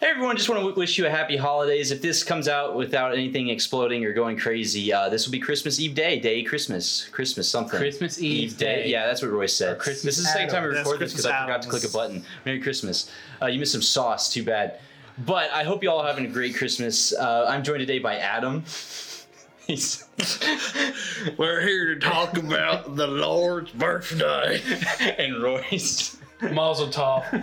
Hey everyone, just want to wish you a happy holidays. If this comes out without anything exploding or going crazy, uh, this will be Christmas Eve day, day Christmas, Christmas something. Christmas Eve day. Yeah, that's what Roy said. Or Christmas this is the second time we Adam. record this because I forgot to click a button. Merry Christmas. Uh, you missed some sauce. Too bad. But I hope you all are having a great Christmas. Uh, I'm joined today by Adam. We're here to talk about the Lord's birthday. and Roy's. Mazel tov.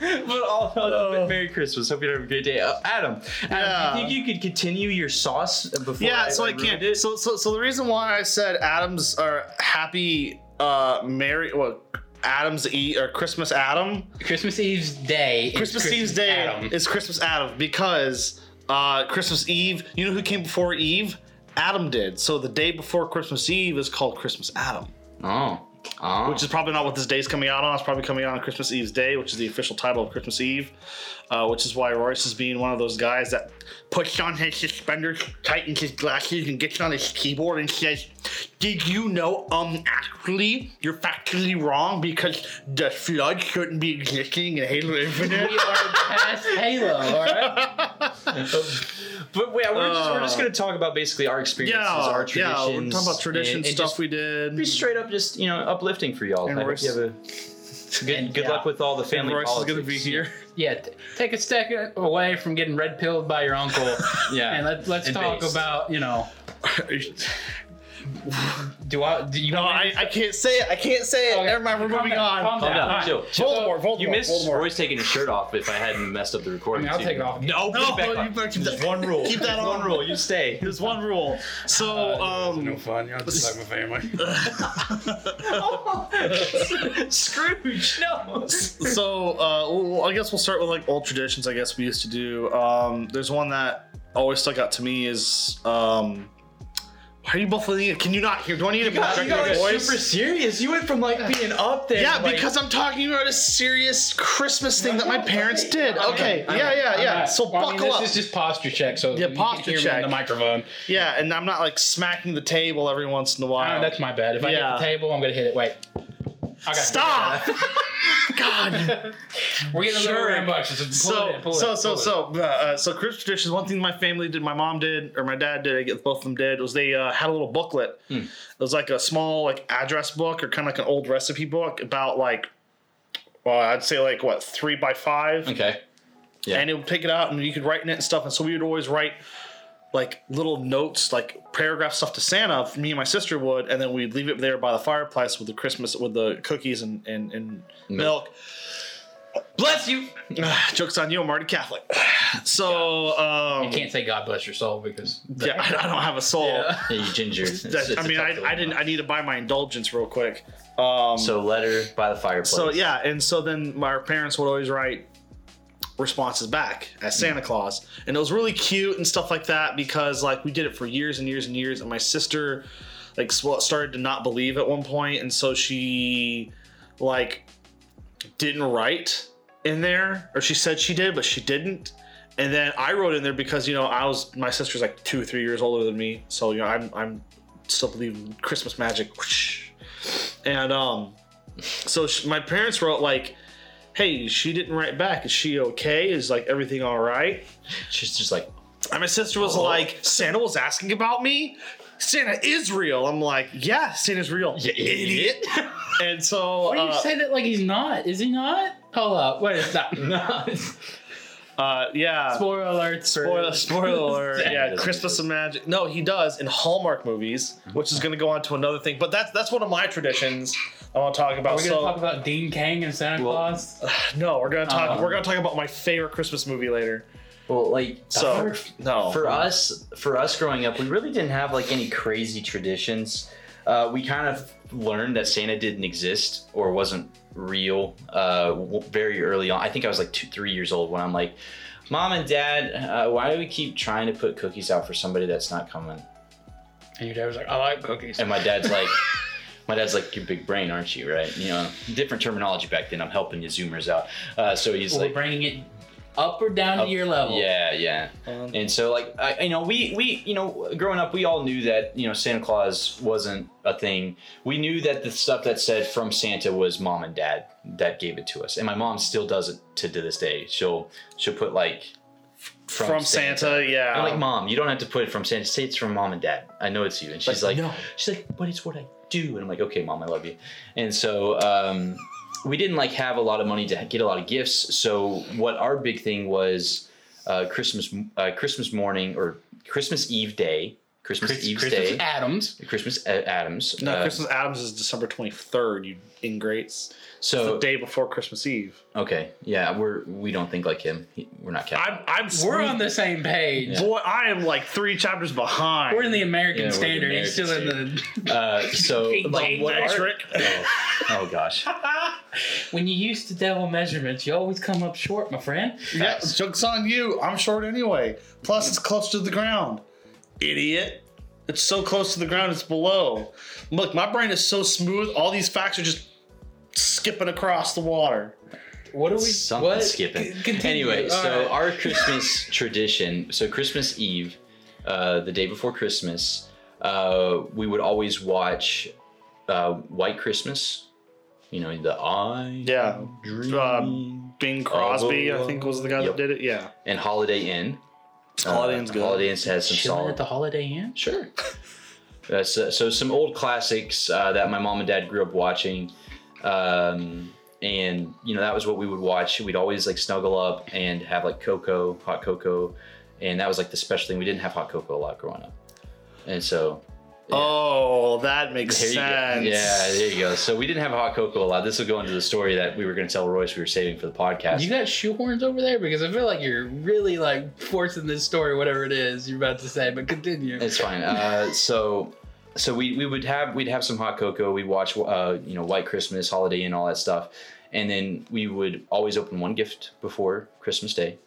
but all Oh. Merry Christmas. Hope you have a great day. Uh, Adam, Adam, Yeah. do you think you could continue your sauce before? yeah, I, so I ruined can't. Do it? So, so, so the reason why I said Adam's are happy, uh, Merry, well, Adam's Eve or Christmas Adam, Christmas Eve's day. is Christmas, Eve's day Adam. is Christmas Adam because uh, Christmas Eve. You know who came before Eve? Adam did. So the day before Christmas Eve is called Christmas Adam. Oh, oh. which is probably not what this day's coming out on. It's probably coming out on Christmas Eve's day, which is the official title of Christmas Eve. Uh, which is why Royce is being one of those guys that puts on his suspenders, tightens his glasses, and gets on his keyboard and says, "Did you know? Um, actually, you're factually wrong because the flood shouldn't be existing in Halo Infinite." We are past Halo, alright? But wait, we're just, we're just Uh, gonna talk about basically our experiences, yeah, our yeah, traditions. we're talking about traditions, and- and stuff just we did. Be straight up, just you know, uplifting for y'all. And I hope Royce- you have a good, good yeah. luck with all the family Royce is gonna be here. Yeah, t- take a step away from getting red pilled by your uncle. Yeah, And let, let's And talk based. about, you know, do I, do you no, I, I can't say it. I can't say it. Okay, Never mind. We're calm moving down, on. calm Calm down, Alright. chill, chill. Voldemort, Voldemort, You missed Voldemort. Royce taking his shirt off. If I hadn't messed up the I recording, mean, I'll too. take it off. No, No, put it back you on. better keep There's that- one rule. keep that There's one rule. You stay. There's one rule. So, No um, fun. Y'all just like my family. Scrooge, no. so uh, well, I guess we'll start with like old traditions. I guess we used to do. Um, there's one that always stuck out to me is um, why are you both leaning? Can you not hear? Do I need to God, you got project like my voice? super serious. You went from like being up there. yeah, to, like- because I'm talking about a serious Christmas thing that my parents did. I know, Okay, I know. yeah, yeah, yeah. Alright. So Well, I mean, buckle up. This is just posture check, so Yeah, you posture can hear me check. on the microphone. Yeah, and I'm not like smacking the table every once in a while. That's my bad. If I Yeah. hit the table, I'm gonna hit it. Wait. Stop! God. We're getting a little Sure. rambunctious. So, so it in, pull it so so so uh, so Christmas traditions. One thing my family did, my mom did, or my dad did. I guess both of them did. Was they uh, had a little booklet. It was like a small like address book or kind of like an old recipe book about like, well, I'd say like what three by five, Okay. Yeah. and it would pick it out and you could write in it and stuff. And so we would always write like little notes, like paragraph stuff to Santa. Me and my sister would, and then we'd leave it there by the fireplace with the Christmas with the cookies and and, and milk. Bless you. Jokes on you, I'm already Catholic. So, um, You can't say God bless your soul because yeah, I, I don't have a soul. Yeah. Yeah, you ginger. It's- it's I mean, I, I didn't. I need to buy my indulgence real quick. Um, So letter by the fireplace. So yeah, and so then my parents would always write responses back as Santa Claus, and it was really cute and stuff like that because like we did it for years and years and years, and my sister like started to not believe at one point, and so she like didn't write in there, or she said she did, but she didn't. And then I wrote in there because you know I was my sister's like two or three years older than me, so you know I'm I'm still believing Christmas magic. And um, so sh my parents wrote like, "Hey, she didn't write back. Is she okay? Is like everything all right?" She's just like, And my sister was Oh. like, "Santa was asking about me." Santa is real. I'm like, yeah, Santa's real. you idiot. And so, Why do you uh, say that like he's not? Is he not? Hold up. Wait, stop. no. Uh, yeah. Spoiler alert. Spoiler, spoiler alert. Yeah, Christmas and Magic. No, he does in Hallmark movies, which is going to go on to another thing. But that's that's one of my traditions I want to talk Are about. we gonna So talk about Dean Kang and Santa Well- Claus? no, we're gonna talk. Um, we're gonna talk about my favorite Christmas movie later. Well, like So for, no, for us, for us growing up, we really didn't have like any crazy traditions. Uh, we kind of learned that Santa didn't exist or wasn't real uh, w- very early on. I think I was like two, three years old when I'm like, "Mom and Dad, uh, why do we keep trying to put cookies out for somebody that's not coming?" And your dad was like, I like cookies. And my dad's like, my dad's like, "You're big brain, aren't you?" Right? You know, different terminology back then. I'm helping you Zoomers out. Uh, so he's We're like, bringing it up or down Up- to your level. Yeah, yeah. Um, And so, like, I, you know, we we you know, growing up, we all knew that you know Santa Claus wasn't a thing. We knew that the stuff that said from Santa was mom and dad that gave it to us, and my mom still does it to, to this day. She'll she'll put like from, Santa, yeah. I'm like, mom, you don't have to put it from Santa. Say it's from mom and dad. I know it's you. And she's like, no. she's like, but it's what I do. And I'm like, okay, mom, I love you. And so um, we didn't like have a lot of money to get a lot of gifts. So what our big thing was uh, Christmas uh, Christmas morning or Christmas Eve day, Christmas Chris, Eve Christmas day, Adams. Christmas uh, Adams. no, uh, Christmas Adams is December 23rd, you ingrates. So the day before Christmas Eve. okay, yeah, we're we don't think like him. He, we're not Catholic. I'm, I'm We're smooth- on the same page. Boy, I am like three chapters behind. We're in the American Yeah, we're the standard. He's still American in the. Uh, so King like, James what our- oh, oh gosh. When you use the devil measurements, you always come up short, my friend. Yeah, Facts. joke's on you. I'm short anyway. Plus, it's close to the ground. Idiot. It's so close to the ground, it's below. Look, my brain is so smooth, all these facts are just skipping across the water. What are we? Something what? skipping. C- continue. Anyway, All so right. our Christmas tradition, so Christmas Eve, uh, the day before Christmas, uh, we would always watch uh, White Christmas. You know, the I Yeah. Dream Uh, Bing Crosby, I think, was the guy Yep. that did it. Yeah. and Holiday Inn. Holiday Uh, Inn's good. Holiday Inn has some Chilling solid. at the Holiday Inn. Sure. Uh, so, so some old classics uh, that my mom and dad grew up watching, um, and you know that was what we would watch. We'd always like snuggle up and have like cocoa, hot cocoa, and that was like the special thing. We didn't have hot cocoa a lot growing up, and so Oh, that makes there sense. Yeah, there you go. So we didn't have hot cocoa a lot. This will go into the story that we were going to tell Royce. We were saving for the podcast. You got shoehorns over there because I feel like you're really like forcing this story, whatever it is you're about to say. But continue. It's fine. Uh, so, so we, we would have we'd have some hot cocoa. We'd watch uh, you know White Christmas, Holiday Inn, all that stuff, and then we would always open one gift before Christmas Day,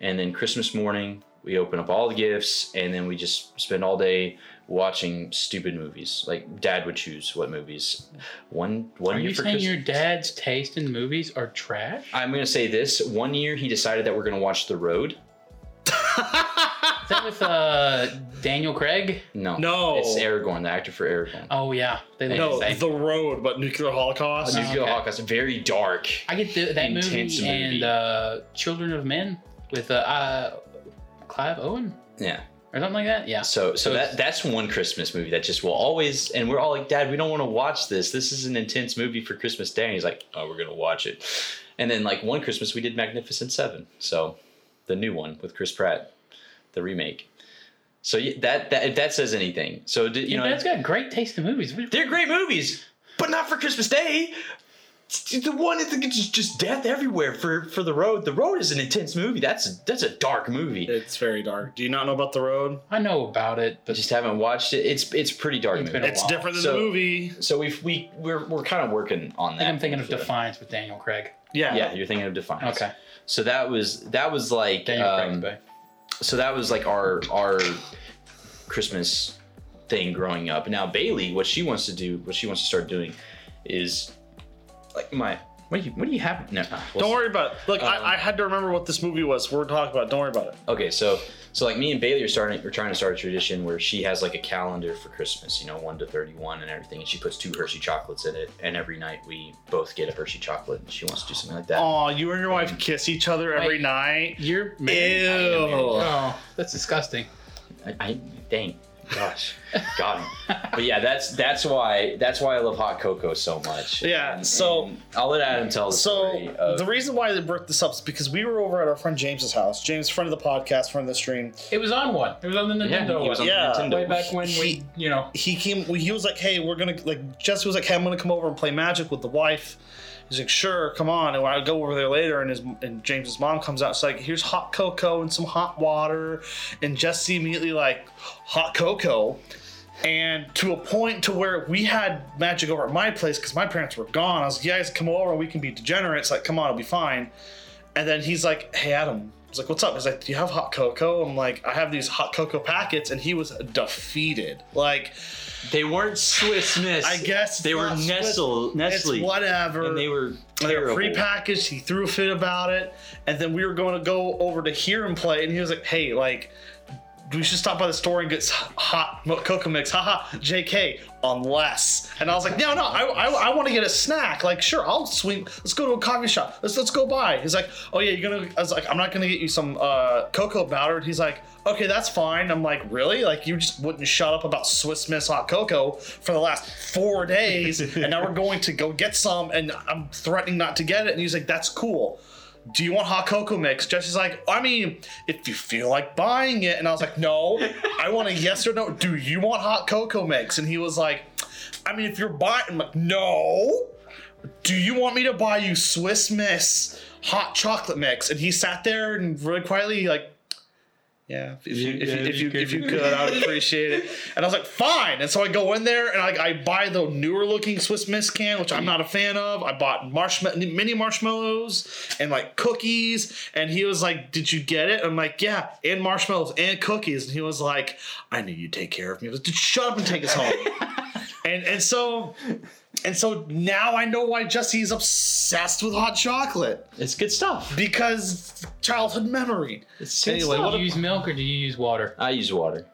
and then Christmas morning we open up all the gifts, and then we just spend all day watching stupid movies. Like Dad would choose what movies. One one Are year you for saying Christmas. your dad's taste in movies are trash? I'm gonna say this. One year he decided that we're gonna watch The Road. Is that with uh, Daniel Craig? No, No. it's Aragorn, the actor for Aragorn. Oh yeah, they look No, the same. The Road, but Nuclear Holocaust. Uh, Nuclear okay. Holocaust, very dark. I get the, that movie, Intense movie. and uh, Children of Men with uh, uh, Clive Owen Yeah. Or something like that. Yeah. So, so So that that's one Christmas movie that just will always, and we're all like, Dad, we don't want to watch this. This is an intense movie for Christmas Day. And he's like, Oh, we're gonna watch it. And then like one Christmas we did Magnificent Seven, so the new one with Chris Pratt, the remake. So that that if that says anything, so did, you Your know dad's got great taste in movies. they're great movies, but not for Christmas Day. The one is just just death everywhere for for the road. The road is an intense movie. That's that's a dark movie. It's very dark. Do you not know about The Road? I know about it, but just haven't watched it. It's it's pretty dark It's movie. It's different than So- the movie. So we've we we're we're kind of working on that. think I'm thinking of for the- Defiance with Daniel Craig. Yeah. Yeah, you're thinking of Defiance. Okay, So that was that was like Daniel Craig's um, back. so that was like our our Christmas thing growing up. Now Bailey, what she wants to do, what she wants to start doing, is like my what do you what do you have? No, uh, we'll Don't see. worry about it. Look, Um, I, I had to remember what this movie was. We're talking about. it. Don't worry about it. Okay, so so like me and Bailey are starting we're trying to start a tradition where she has like a calendar for Christmas, you know, one to thirty one and everything, and she puts two Hershey chocolates in it, and every night we both get a Hershey chocolate, and she wants to do something like that. Oh, you and your wife kiss each other every Wait. night. You're Ew. married? Oh, that's disgusting. I, I dang, gosh, got him. But yeah, that's that's why that's why I love hot cocoa so much. Yeah, And- so- and I'll let Adam tell the So story. Of, the reason why they brought this up is because we were over at our friend James's house. James, friend of the podcast, friend of the stream. It was on one. It was on the Nintendo he was on one. Yeah. Nintendo. Way back when we, you know, He came. He was like, "Hey, we're gonna like." Jesse was like, "Hey, I'm gonna come over and play Magic with the wife." He's like, "Sure, come on." And I go over there later, and his and James's mom comes out. It's like, "Here's hot cocoa and some hot water," and Jesse immediately like, "Hot cocoa." And to a point to where we had magic over at my place because my parents were gone. I was like, "You guys come over, we can be degenerates." Like, come on, it'll be fine. And then he's like, "Hey, Adam." I was like, "What's up?" He's like, "Do you have hot cocoa?" I'm like, "I have these hot cocoa packets," and he was defeated. Like, They weren't Swiss Miss. I guess they were Nestle. Nestle. it's whatever. and they were And they were terrible. prepackaged. He threw a fit about it, and then we were going to go over to hear him play, and he was like, "Hey, like." We should stop by the store and get hot cocoa mix. Haha, JK, unless. And I was like, no, no, I, I, I want to get a snack. Like, sure, I'll swing. Let's go to a coffee shop. Let's let's go by. He's like, oh yeah, you're gonna. I was like, I'm not gonna get you some uh, cocoa powder. And he's like, okay, that's fine. I'm like, really? Like, you just wouldn't shut up about Swiss Miss hot cocoa for the last four days, and now we're going to go get some, and I'm threatening not to get it. And he's like, that's cool do you want hot cocoa mix? Jesse's like, I mean, if you feel like buying it. And I was like, no, I want a yes or no. Do you want hot cocoa mix? And he was like, I mean, if you're buying, I'm like, no. Do you want me to buy you Swiss Miss hot chocolate mix? And he sat there and really quietly, like, yeah, if you, if you, if you, if you could, I would appreciate it. And I was like, fine. And so I go in there and I, I buy the newer looking Swiss Miss can, which I'm not a fan of. I bought marshmallow, mini marshmallows and like cookies. And he was like, did you get it? I'm like, yeah, and marshmallows and cookies. And he was like, I knew you'd take care of me. I was like, shut up and take us home. and and so and so now I know why Jesse's obsessed with hot chocolate It's good stuff. because childhood memory. It's good Anyway, stuff. what Do you use milk or do you use water? I use water.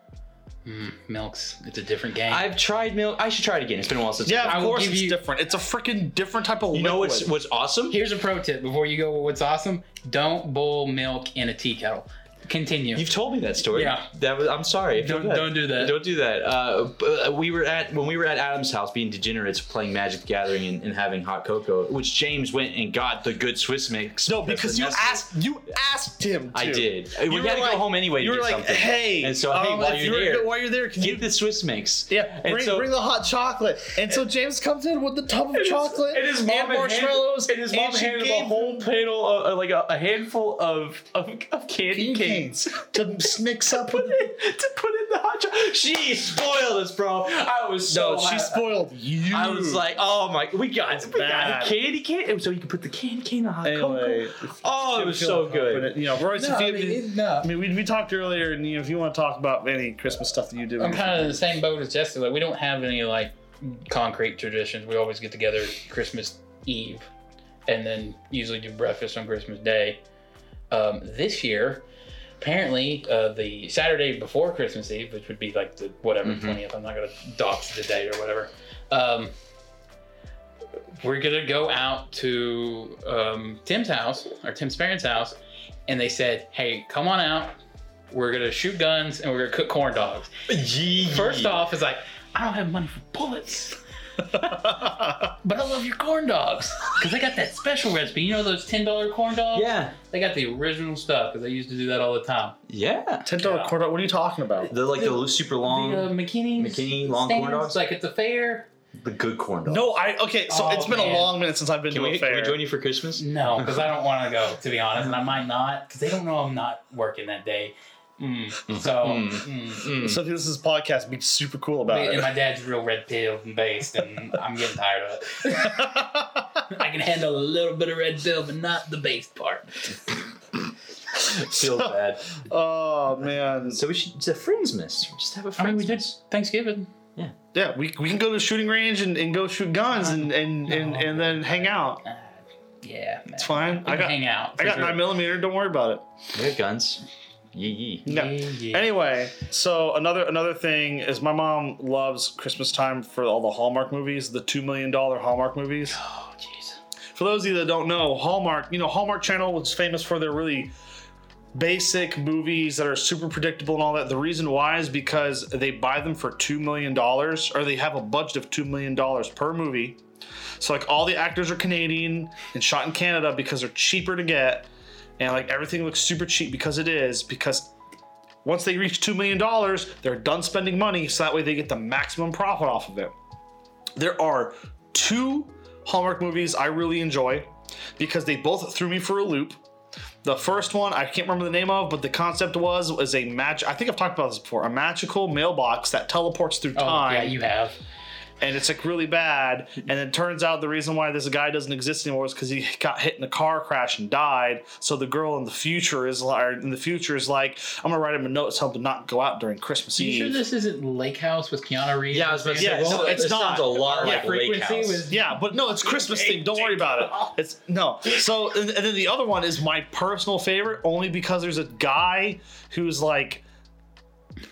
Hmm, milk's it's a different game. I've tried milk. I should try it again. It's been a while since. Yeah, I of will course give it's you- different. It's a freaking different type of You know liquid. what's what's awesome? Here's a pro tip before you go with what's awesome. Don't boil milk in a tea kettle. Continue. You've told me that story. Yeah. That was. I'm sorry. I Don't- don't do that. Don't do that. Uh, uh, we were at when we were at Adam's house, being degenerates, playing Magic the Gathering and, and having hot cocoa, which James went and got the good Swiss mix. no, because you asked you asked him. To. I did. We You had were to go home anyway You were get like, something. hey, And so, hey, um, while if you're there, while you're there, can you Get the Swiss mix. yeah, And bring, so- bring the hot chocolate. And so James comes in with the tub of chocolate and his mom marshmallows. and his mom she handed him gave a whole panel, of, uh, like a, a handful of of, of candy him canes. canes to mix up put with. in, to put in the hot chocolate. She spoiled us, bro. I was so No, she happy. spoiled you. I was like, oh my, we got, we got bad. a candy cane, so you can put the candy cane in the hot anyway. cocoa. Oh, it was so good. You know, Royce, no, if I you, mean, it- no. I mean, we, we talked earlier, and you know, if you want to talk about any Christmas stuff that you do, I'm kind of in the same boat as Jesse. Like we don't have any like concrete traditions. We always get together Christmas Eve, and then usually do breakfast on Christmas Day. Um, this year, apparently, uh, the Saturday before Christmas Eve, which would be like the whatever Mhm. 20th. I'm not gonna dox the date or whatever. Um, we're gonna go out to um, Tim's house or Tim's parents' house, and they said, "Hey, come on out. We're gonna shoot guns and we're gonna cook corn dogs." Yee. First off, it's like I don't have money for bullets, but I love your corn dogs because they got that special recipe. You know those ten dollar corn dogs? yeah, they got the original stuff because I used to do that all the time. yeah. ten dollar Yeah. quarter. What are you talking about? The like the, super long, the uh, McKinney McKinney long corn dogs? like at the fair. the good corn dog. No, I okay. So Oh, it's been man. a long minute since I've been can to we, a fair. can we join you for Christmas? No, because I don't want to go to be honest, and I might not because they don't know I'm not working that day. Mm. So, Mm. mm. Mm. So this is podcast, be super cool about and it. my dad's real red pilled and based, and I'm getting tired of it. I can handle a little bit of red pill, but not the based part. Feels bad. oh man. So we should. It's a friends' friendsmas. Just have a friendsmas. I mean, we did Thanksgiving. Yeah, Yeah, we, we can go to the shooting range and, and go shoot guns and, and, and, and then hang out. Uh, yeah, man. It's fine. We I can got hang out. I got sure. nine millimeter. Don't worry about it. We got guns. Yee yee. No. Yeah, yeah. Anyway, so another another thing is my mom loves Christmas time for all the Hallmark movies, the two million dollar Hallmark movies. Oh, jeez. For those of you that don't know, Hallmark, you know, Hallmark Channel was famous for their really basic movies that are super predictable and all that. The reason why is because they buy them for $2 million or they have a budget of $2 million per movie. So, like, all the actors are Canadian and shot in Canada because they're cheaper to get. And, like, everything looks super cheap because it is. Because once they reach $2 million, they're done spending money. So that way they get the maximum profit off of it. There are two Hallmark movies I really enjoy because they both threw me for a loop. The first one I can't remember the name of, but the concept was was a match. I think I've talked about this before. A magical mailbox that teleports through oh, time. Oh, time, yeah, you have. And it's like really bad. And it turns out the reason why this guy doesn't exist anymore is because he got hit in a car crash and died. So the girl in the future is like, in the future is like, I'm gonna write him a note, tell him to not go out during Christmas You Eve. sure this isn't Lake House with Keanu Reeves? Yeah, I was about to say, Yeah, this- no, it's this sounds a lot Yeah, like Lake frequency House. was- Yeah, but no, it's Christmas themed. Don't worry about it. It's no. So and, and then the other one is my personal favorite, only because there's a guy who's like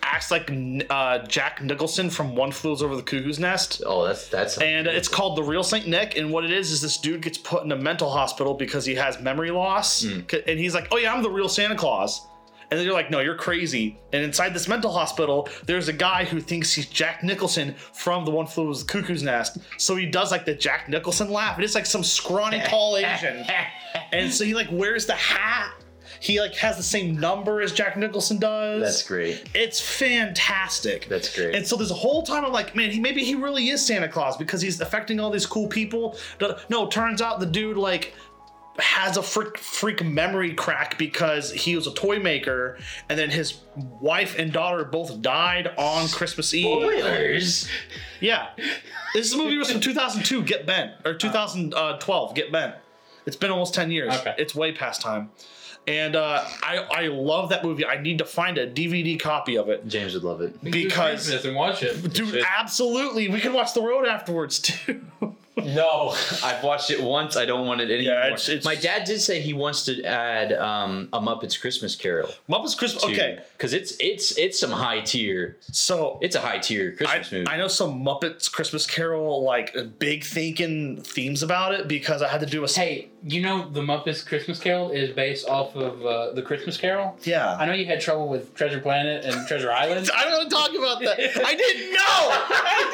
acts like uh, Jack Nicholson from One Flew Over the Cuckoo's Nest. Oh, that's that's. And it's called The Real Saint Nick. And what it is is this dude gets put in a mental hospital because he has memory loss. C- And he's like, "Oh yeah, I'm the real Santa Claus." And then you're like, "No, you're crazy." And inside this mental hospital, there's a guy who thinks he's Jack Nicholson from The One Flew Over the Cuckoo's Nest. So he does like the Jack Nicholson laugh. And it's like some scrawny tall Asian. And so he like wears the hat. He like has the same number as Jack Nicholson does. That's great. It's fantastic. That's great. And so this whole time I'm like, man, he maybe he really is Santa Claus because he's affecting all these cool people. No, turns out the dude like has a freak freak memory crack because he was a toy maker and then his wife and daughter both died on Christmas Eve. Spoilers. Yeah. This movie was from 2002, Get Bent, or 2012, Get Bent. It's been almost 10 years. Okay. It's way past time. And uh, I, I love that movie. I need to find a DVD copy of it. James would love it. We can do because- Christmas and watch it. Dude, absolutely. We can watch The Road afterwards, too. No, I've watched it once. I don't want it anymore. Yeah, it's- it's- My dad did say he wants to add um, a Muppets Christmas Carol. Muppets Christmas. Okay, because it's it's it's some high tier. so It's a high tier I, Christmas movie. I know some Muppets Christmas Carol, like big thinking themes about it because I had to do a. Hey, you know the Muppets Christmas Carol is based off of uh, the Christmas Carol. yeah. I know you had trouble with Treasure Planet and Treasure Island. I don't want to talk about that. I didn't know. I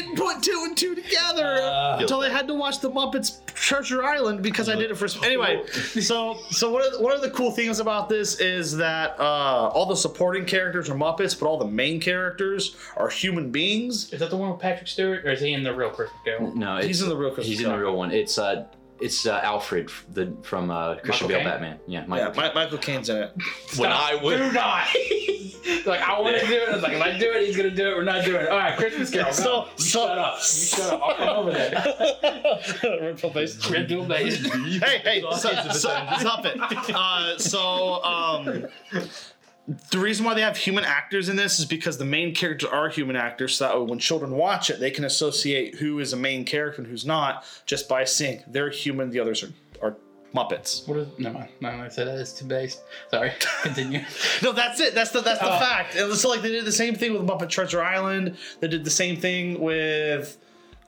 didn't know. I didn't put two and two together Uh, until I had to watch the Muppets Treasure Island because I did it for anyway. So so one of the, one of the cool things about this is that uh, all the supporting characters are Muppets, but all the main characters are human beings. Is that the one with Patrick Stewart, or is he in the real Christmas Carol? no, it's, He's in the real Christmas He's in the real one. It's uh it's uh, Alfred the from uh, Christian Michael Bale Caine? Batman. Yeah, Yeah, Michael. Caine. Mi- Michael Caine's in it. when I would do not. like I want to do it. I was like, if I do it, he's gonna do it. We're not doing it. All right, Christmas Carol. So- no. You so- shut up. You shut up. I'll come over there. Red pill face. Red Bull base. hey, hey, so, so, stop it. Uh, so, um, the reason why they have human actors in this is because the main characters are human actors, so that way when children watch it, they can associate who is a main character and who's not just by seeing they're human, the others are, are Muppets. What is? No, no, no, I said that is too base. Sorry. Continue. No, that's it. That's the that's the Oh. fact. So like they did the same thing with Muppet Treasure Island. They did the same thing with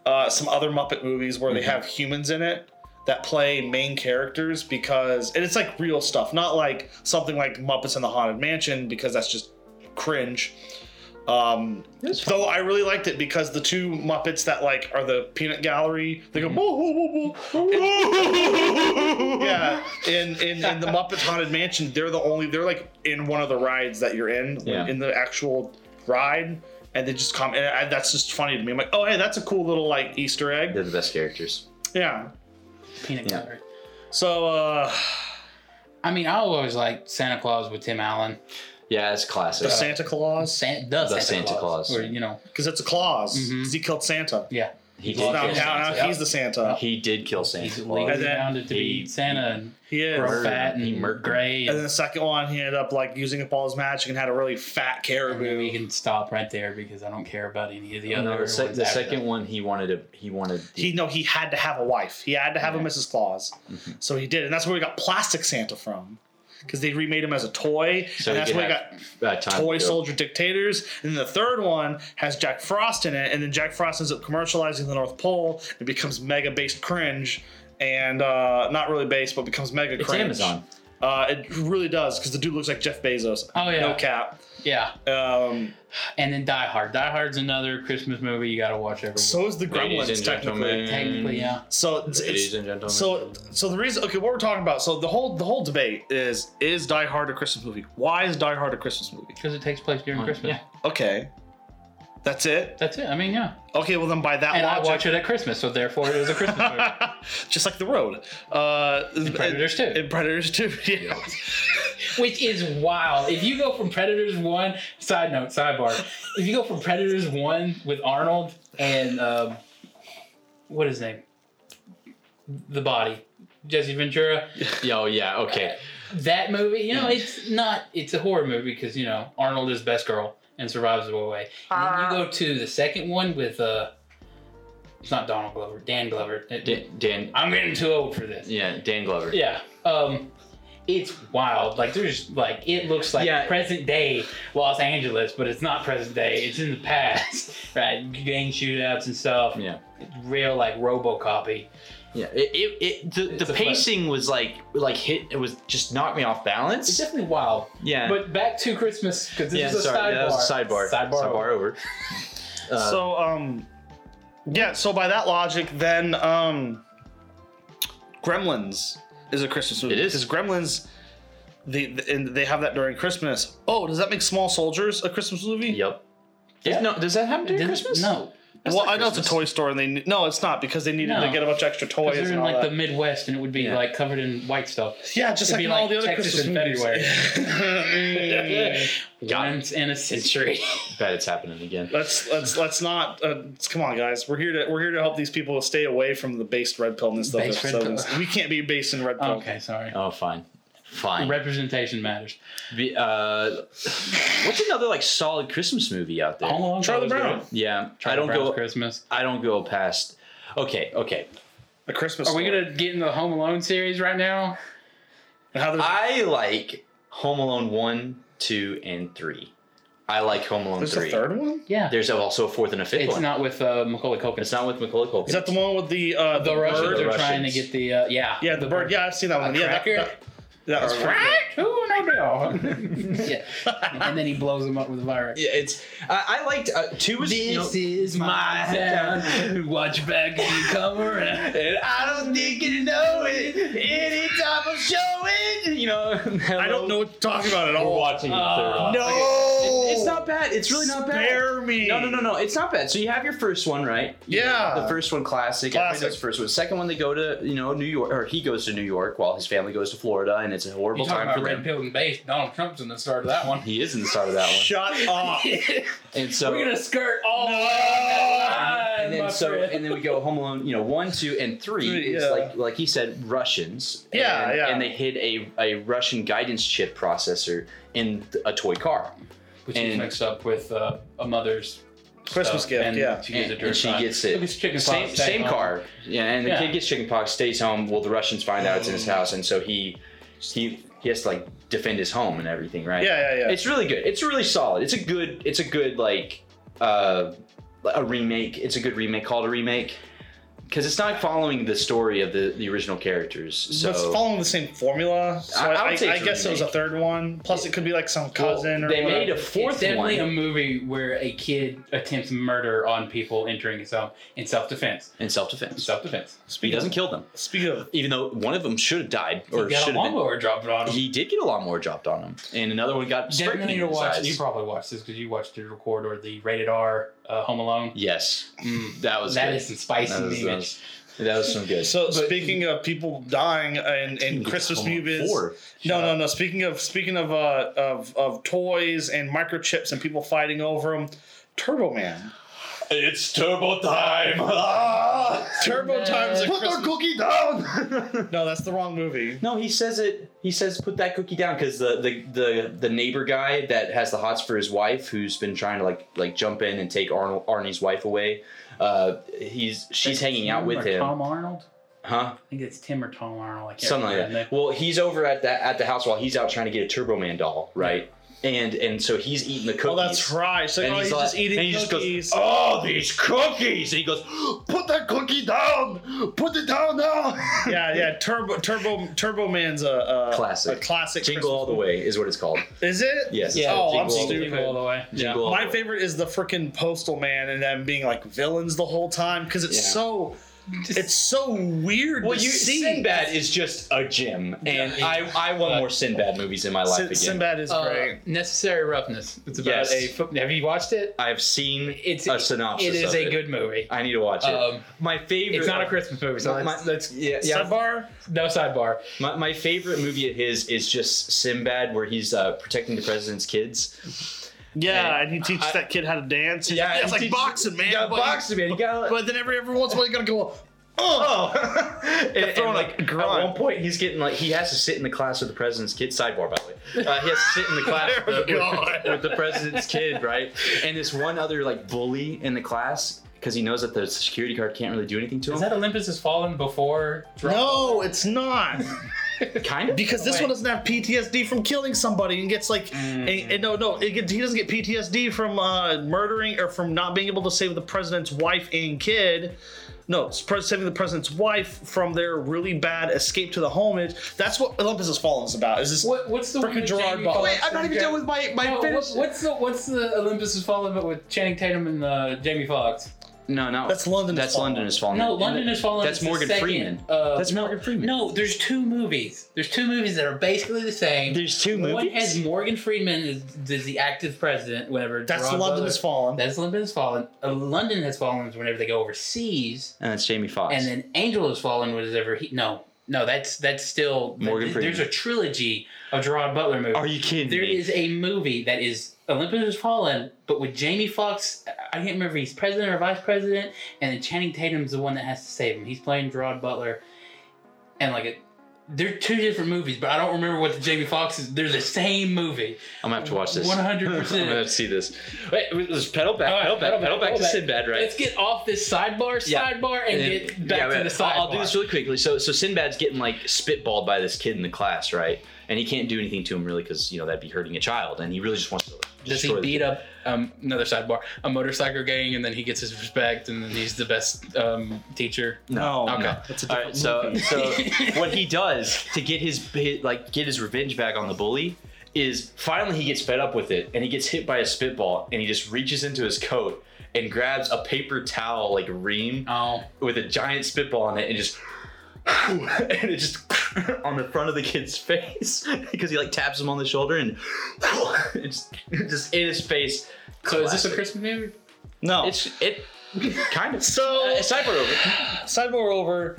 uh, some other Muppet movies where they have humans in it that play main characters because and it's like real stuff, not like something like Muppets in the Haunted Mansion because that's just cringe. Um, though I really liked it because the two Muppets that like are the peanut gallery, they go "Boo, boo, boo, boo." yeah. In, in in the Muppets Haunted Mansion, they're the only they're like in one of the rides that you're in Yeah. in the actual ride, and they just come and I, that's just funny to me. I'm like, oh hey, that's a cool little like Easter egg. They're the best characters. Yeah. Peanut Yeah. gallery. So uh, I mean, I always like Santa Claus with Tim Allen. Yeah, it's classic. the Santa Claus San- the, The Santa, Santa Claus. Claus. Or, you know, because it's a Claus Mhm. because he killed Santa. yeah. He did. Kill yeah. Santa. now he's the Santa. He did kill Santa He's Claus. legally And then bounded to he- be Santa and He is. grow fat him. He and murdered gray. And then the second one, he ended up like using up all his magic and had a really fat caribou. we can stop right there because I don't care about any of the other No, the, sec- the second that. one he wanted to he wanted He no, he had to have a wife. He had to have a Mrs. Claus. Mhm. So he did, and that's where we got Plastic Santa from, because they remade him as a toy, So and that's why we got Toy to. Soldier Dictators. And then the third one has Jack Frost in it, and then Jack Frost ends up commercializing the North Pole. It becomes mega based cringe, and uh, not really based, but becomes mega It's cringe. Amazon. Uh, it really does, because the dude looks like Jeff Bezos. Oh, yeah. no cap. Yeah. Um, And then Die Hard. Die Hard's another Christmas movie you got to watch every so is the Ladies Gremlins and technically. gentlemen. Technically, yeah. So it's, Ladies it's and gentlemen. so so the reason okay what we're talking about so the whole the whole debate is is Die Hard a Christmas movie? Why is Die Hard a Christmas movie? Because it takes place during Oh, Christmas. yeah. Okay, that's it. That's it. I mean, yeah. Okay, well then by that And I watch it at Christmas, so therefore it is a Christmas movie. just like the road. Uh, And Predators too. And Predators too. Yeah. which is wild. If you go from Predators one, side note, sidebar. If you go from Predators one with Arnold and um, what is his name, the body, Jesse Ventura, Oh yeah, okay. that movie, you know, it's not. It's a horror movie because you know Arnold is best girl and survives the way. And then you go to the second one with uh, it's not Donald Glover, Dan Glover. Dan, Dan I'm getting too old for this. yeah, Dan Glover. Yeah. Um, it's wild. Like there's like it looks like Yeah. present day Los Angeles, but it's not present day. It's in the past, right? Gang shootouts and stuff. Yeah. Real like RoboCopy. Yeah, it, it, it the, It's the pacing was like like hit it was just knocked me off balance. It's definitely wild. Yeah. But back to Christmas because this yeah, is a sorry, sidebar. that was a sidebar. Sidebar. Sidebar over. Uh, so um, yeah. So by that logic, then um, Gremlins is a Christmas movie. It is. because Gremlins. They, and they have that during Christmas. Oh, does that make Small Soldiers a Christmas movie? Yep. Yeah. No, does that happen during Didn't- Christmas? No. That's well, I know it's a toy store, and they ne- no, it's not because they needed No. to get a bunch of extra toys Because they're and in all like that. the Midwest and it would be Yeah. like covered in white stuff. yeah, just it'd like be in all like the other Texas Christmas in movies. Got. Once in a century. Bet it's happening again. let's let's let's not. Uh, come on, guys. We're here to we're here to help these people stay away from the based red pill and stuff. Based red So pill. we can't be based in red pill. okay, sorry. Oh, fine, fine. Representation matters. Be- uh, what's another like solid Christmas movie out there? Home Alone Charlie Brown. good. Yeah, Charlie I don't Brown's go. Christmas. I don't go past. Okay, okay. A Christmas. Are we gonna get in the Home Alone series right now? How there's, I like Home Alone one, two, and three. I like Home Alone there's three. a third one. Yeah. There's also a fourth and a fifth It's one. not with uh, Macaulay Culkin. It's not with Macaulay Culkin. Is that the one with the uh, the Russians bird? The are trying to get the uh, yeah Yeah, the bird. Yeah, I've seen that one. Yeah, that, that, that was Right? pretty Ooh, no deal. yeah. And then he blows him up with a virus. Yeah, it's. I, I liked uh, two was. you know, is my town. Watch back as you come around. and I don't think you know it. Anytime I'm showing, you know. good. I don't know what you're talking about at all. watching the third one. No, It's, it's not bad. It's really not bad. Spare me. No, no, no, no. It's not bad. So you have your first one, right? Yeah. The first one, classic. Everybody Classic. knows the first one. Second one, they go to you know New York, or he goes to New York while his family goes to Florida, and it's a horrible You talking time about for red them. pill and base? Donald Trump's in the start of that one. He is in the start of that one, Shut up. and so We're gonna skirt all the No. way line, and then so friend. and then we go Home Alone. You know, one, two, and three Three, is yeah. like like he said, Russians. Yeah, and, yeah. And they hid a a Russian guidance chip processor in a toy car, which is and- mixed up with uh, a mother's Christmas stuff, gift, and yeah. She gets and, it and she during gets it. Look, it's chicken same pox, same home. car. Yeah, and the Yeah. kid gets chickenpox, stays home. Well, the Russians find out it's in his house, and so he he he has to like defend his home and everything, right? Yeah, yeah, yeah. It's really good. It's really solid. It's a good. It's a good like uh a remake. It's a good remake called a remake because it's not following the story of the the original characters. So it's following the same formula. So I- I, I would I, say I guess it was a third one. Plus, it could be like some cousin or they whatever. made a fourth it's definitely one a movie where a kid attempts murder on people entering his home in self-defense. in self defense. Self-defense. He doesn't of, kill them, Speaking of, even though one of them should have died or He got should a have been. dropped on him. He did get a lawnmower dropped on him, and another one got spray Definitely paint need to watch. eyes. You probably watched this because you watched the record or the rated R uh, Home Alone. Yes, Mm, that was that good. is some spicy that was, that was, that was some good. so But- speaking of people dying and, and Christmas movies. No, no, no. Speaking of speaking of uh, of of toys and microchips and people fighting over them, Turbo Man. It's turbo time. Turbo Man. Time's a Put the Christmas- cookie down. No, that's the wrong movie. no, he says it. He says put that cookie down because the, the the the neighbor guy that has the hots for his wife, who's been trying to like like jump in and take Arnold, Arnie's wife away. Uh, he's she's hanging out Tim with or him, Tom Arnold. huh? I think it's Tim or Tom Arnold. I can't Something like remember that. Well, he's over at that at the house while he's out trying to get a Turbo Man doll, right? And and so he's eating the cookies. Oh, that's right. So And oh, he's, he's, like, just eating and he just cookies. goes, "Oh, these cookies!" And he goes, "Put that cookie down! Put it down now!" yeah, yeah. Turbo Turbo Turbo Man's a, a Classic. A classic. Jingle all the way is what it's called. Is it? Yes. Yeah, Oh, I'm all stupid. Jingle all the way. Jingle all My the way. favorite is the freaking Postal Man and them being like villains the whole time because it's Yeah. so It's so weird Well, to you see. Sinbad is just a gym, and I I want more Sinbad movies in my life Sin- again. Sinbad is Uh, great. Necessary Roughness. It's about Yes. a. foot- Have you watched it? I've seen It's a synopsis. It is of a it. good movie. I need to watch it. Um, my favorite. It's not a Christmas movie, so My- let's, let's yeah, yeah. Sidebar. No sidebar. My, my favorite movie of his is just Sinbad, where he's uh, protecting the president's kids. Yeah, and he teaches I- that kid how to dance. He's like, he it's like teaches- boxing, man. You got but, boxing, man. You got. but then every every once in a while you gotta go. Oh, and, and, throwing a like at one point he's getting like he has to sit in the class with the president's kid. Sidebar, by the way, uh, he has to sit in the class with, the, with, with the president's kid, right? And this one other like bully in the class because he knows that the security guard can't really do anything to him. Is that Olympus Has Fallen before? Drop? No, it's not. kind of Because this Wait. one doesn't have PTSD from killing somebody and gets like, and, and no, no, it, get- he doesn't get PTSD from uh, murdering or from not being able to save the president's wife and kid. No, saving the president's wife from their really bad escape to the homage. That's what Olympus Has Fallen is about. Is this? What, what's the Frickin' Gerard Jamie Butler. Foxx Wait, I'm not even Ja- done with my my No, what- finish. what's the what's the Olympus Has Fallen but with Channing Tatum and uh, Jamie Foxx? No, no, That's London Has That's Fallen. London is falling. No, London Has Fallen. That's is Morgan second, Freeman. Uh, That's no, Morgan Freeman. No, there's two movies. There's two movies that are basically the same. There's two movies. One movies? has Morgan Freeman as, as the active president. Whenever That's Gerard London Butler- Has Fallen. That's London Has Fallen. Uh, London Has Fallen whenever they go overseas, and that's Jamie Foxx. and then Angel Has Fallen whenever he. No, no, that's that's still Morgan There's Freeman. a trilogy of Gerard Butler movies. Are you kidding There me? is a movie that is Olympus Has Fallen, but with Jamie Foxx. I can't remember if he's president or vice president, and then Channing Tatum's the one that has to save him. He's playing Gerard Butler, and like it, they're two different movies, but I don't remember what the Jamie Foxx is. They're the same movie. I'm gonna have to watch this. 100%. I'm gonna have to see this. Wait, let's pedal back, right, pedal back, pedal pedal back, back to. Sinbad, right? Let's get off this sidebar, Yeah. sidebar, and, then- get back yeah, to the sidebar. I'll, I'll do this really quickly. So, so Sinbad's getting like spitballed by this kid in the class, right? And he can't do anything to him really because you know that'd be hurting a child, and he really just wants to. Does he beat up um, another sidebar, a motorcycle gang, and then he gets his respect, and then he's the best um, teacher? No, Okay. no, that's a All different right, so movie. so what he does to get his, his like get his revenge back on the bully is finally he gets fed up with it and he gets hit by a spitball and he just reaches into his coat and grabs a paper towel like ream Oh, with a giant spitball on it and just and it just on the front of the kid's face because he like taps him on the shoulder and it's just in his face. so is this a Christmas movie? no. It's it kind of so uh, sidebar over. sidebar over.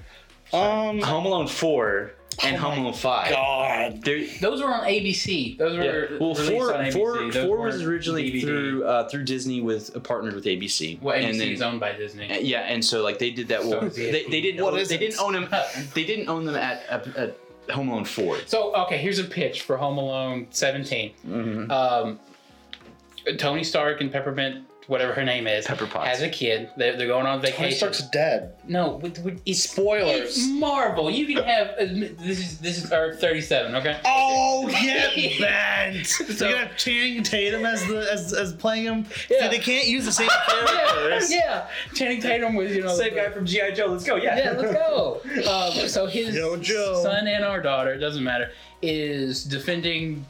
Um, Home Alone four and Oh Home my Alone five. God. They're, Those were on ABC. Those were Yeah. Well, released four, on ABC. four, Those four was originally DVD. through uh, through Disney with uh, partnered with ABC. Well, ABC and then, is owned by Disney. uh, yeah, and so like they did that. Well, So they, they didn't. What own, is they it? didn't own them. They didn't own them at, at, at Home Alone four. So okay, here's a pitch for Home Alone 17. Mm-hmm. Um, Tony Stark and Peppermint, whatever her name is, Pepper Potts. has a kid. They're, they're going on Tony vacation. Stark's dead. no, with, with, it's Spoilers. It's Marvel. You can have uh, this is this is Earth 37. Okay. Oh, get bent. So- They're gonna have Channing Tatum as the as, as playing him. Yeah. See, they can't use the same Yeah, characters. yeah. Channing Tatum was you know Same the- guy from GI Joe. Let's go. Yeah. Yeah, let's go. Um, so his Yo, Joe. son and our daughter, it doesn't matter, is defending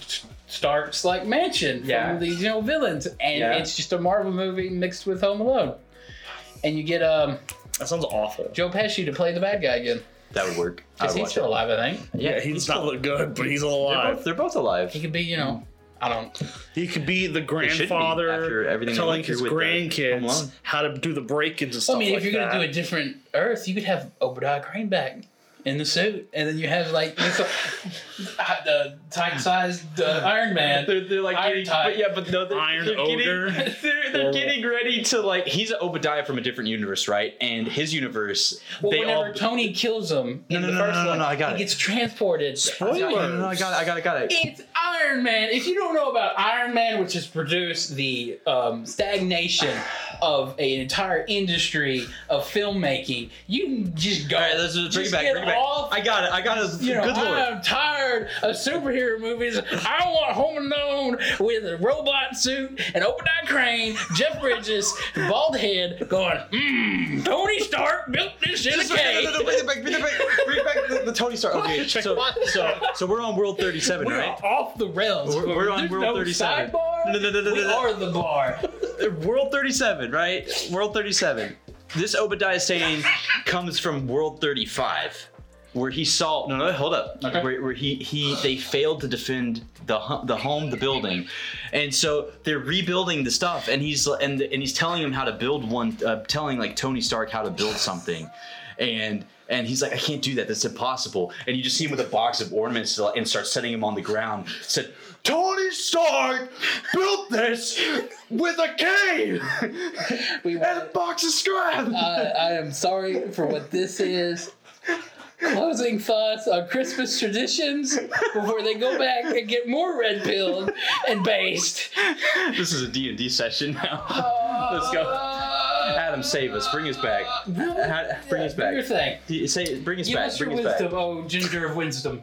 Stark's like mansion Yeah. from these you know villains, and Yeah. it's just a Marvel movie mixed with Home Alone. And you get um, That sounds awful. Joe Pesci to play the bad guy again. That would work. Because he's still it. alive, I think. Yeah, he does not look good, but he's They're alive. both, they're both alive. He could be, you know, I don't. He could be the should be after grandfather everything telling his with the Home grandkids how to do the break-ins and stuff I mean, like if you're that. gonna do a different Earth, you could have Obadiah Crane back in the suit, and then you have like this, uh, the tight-sized uh, Iron Man. They're, they're like Iron getting, but yeah, but no, they're, Iron they're Ogre. getting, they're, they're Or- getting ready to like. He's Obadiah from a different universe, right? And his universe, Well, they whenever all. Tony kills him in No, the no, no, first no, no, one, no, I got he it. gets transported. No, no, no, I got it. I got it. Got it. It's Iron Man. If you don't know about Iron Man, which has produced the um, stagnation of an entire industry of filmmaking, you can just go. All right, let's just bring just back. Bring back. off I got it. I got it. you know, Good lord. I'm tired of superhero movies. I want Home Alone with a robot suit and Obadiah Crane, Jeff Bridges, bald head, going, mmm, Tony Stark built this in a Just- no, no, no, bring it back. Bring it back. Bring it back. The, the Tony Stark. Okay, so so so we're on World 37, We're right? off the rails. We're- we're on There's World no 37. Sidebar. No, no, no, no, no, we no. are the bar. World 37, right? World 37. this Obadiah saying comes from World 35, where he saw no no hold up Okay. where, where he he they failed to defend the hu- the home the building, and so they're rebuilding the stuff, and he's and and he's telling him how to build one, uh, telling like Tony Stark how to build something, and. And he's like, I can't do that. That's impossible. And you just see him with a box of ornaments and start setting him on the ground. Said, Tony Stark built this with a cane We and a box of scrap. I, I am sorry for what this is. Closing thoughts on Christmas traditions before they go back and get more red pilled and based. this is a D&D session now. Let's go. Uh, Adam, save us. Bring us back. Ha- Bring us Do your back. thing. D- Say, bring us Give back. us your Bring us wisdom, back. oh ginger of wisdom.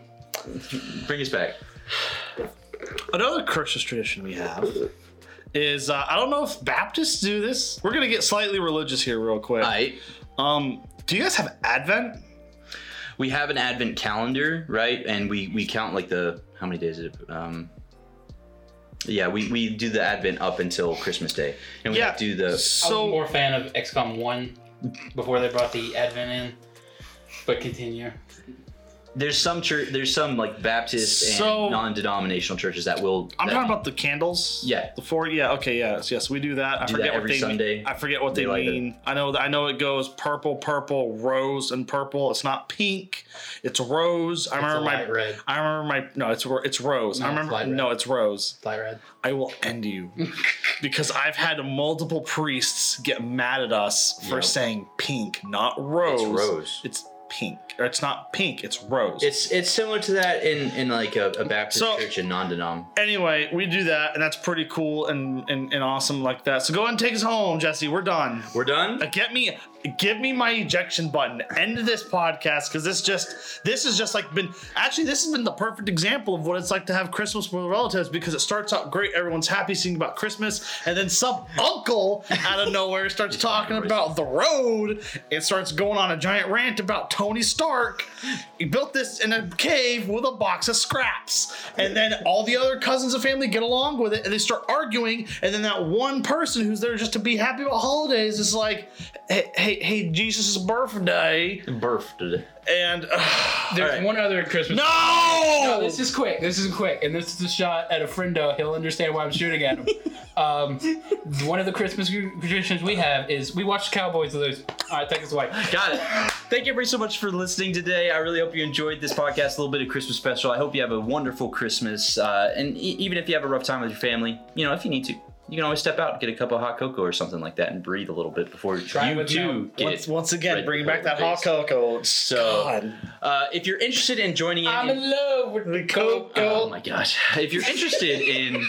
Bring us back. Another Christmas tradition we have is uh, I don't know if Baptists do this. We're gonna get slightly religious here, real quick. All right. Um, do you guys have Advent? We have an Advent calendar, right? And we we count like the how many days is it? Um, yeah, we, we do the Advent up until Christmas Day, and we Yeah. do the I was So more fan of XCOM 1 before they brought the Advent in. But continue. There's some church there's some like Baptist So- and non-denominational churches that will. I'm that- talking about the candles. Yeah. The four. Yeah. Okay. Yes. Yes. We do that. I Do that forget what they Sunday. mean. I forget what they, They light it. mean. I know. that I know it goes purple, purple, rose, and purple. It's not pink. It's rose. I It's a remember my. red. I remember my. No, it's it's rose. No, I remember. light. No, it's rose. Light red. I will end you because I've had multiple priests get mad at us for Yep. saying pink, not rose. It's rose. It's pink, or it's not pink. It's rose. It's it's similar to that in in like a, a Baptist So- church and non-denom. anyway, we do that, and that's pretty cool and, and and awesome like that. So go ahead and take us home, Jesse. We're done. We're done. Uh, Get me, give me my ejection button. End this podcast because this just this has just like been actually this has been the perfect example of what it's like to have Christmas with relatives because it starts out great, everyone's happy singing about Christmas, and then some uncle out of nowhere starts talking about the road. It starts going on a giant rant about Tony Stark. He built this in a cave with a box of scraps, and then all the other cousins and family get along with it, and they start arguing, and then that one person who's there just to be happy about holidays is like, "Hey, hey, hey Jesus' birthday," Birthed. and There's Alright. one other Christmas. no, No, this is quick. This is quick, and this is a shot at a friendo. He'll understand why I'm shooting at him. um, one of the Christmas traditions we have is we watch Cowboys lose. All right, take us away. Got it. Thank you everybody so much for listening today. I really hope you enjoyed this podcast, a little bit of Christmas special. I hope you have a wonderful Christmas. Uh, and e- even if you have a rough time with your family, you know, if you need to, you can always step out, and get a cup of hot cocoa or something like that, and breathe a little bit before Try you with too get. once, once again, red bringing back that hot cocoa. So, God. uh, if you're interested in joining in, I'm in love with the cocoa. cocoa. Oh my gosh! If you're interested in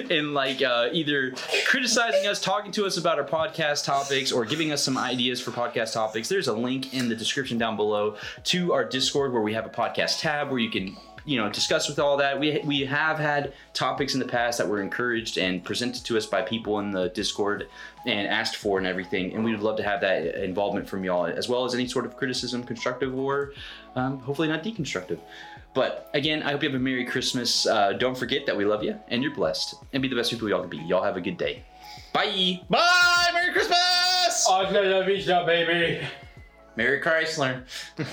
in like uh, either criticizing us, talking to us about our podcast topics, or giving us some ideas for podcast topics, there's a link in the description down below to our Discord where we have a podcast tab where you can you know discuss with all that. We we have had topics in the past that were encouraged and presented to us by people in the Discord and asked for and everything, and we would love to have that involvement from y'all as well as any sort of criticism, constructive or um, hopefully not deconstructive. But again, I hope you have a Merry Christmas. Uh, don't forget that we love you and you're blessed. And be the best people y'all can be. Y'all have a good day. Bye. Bye. Merry Christmas. Oh, no beach now baby. Merry Chrysler.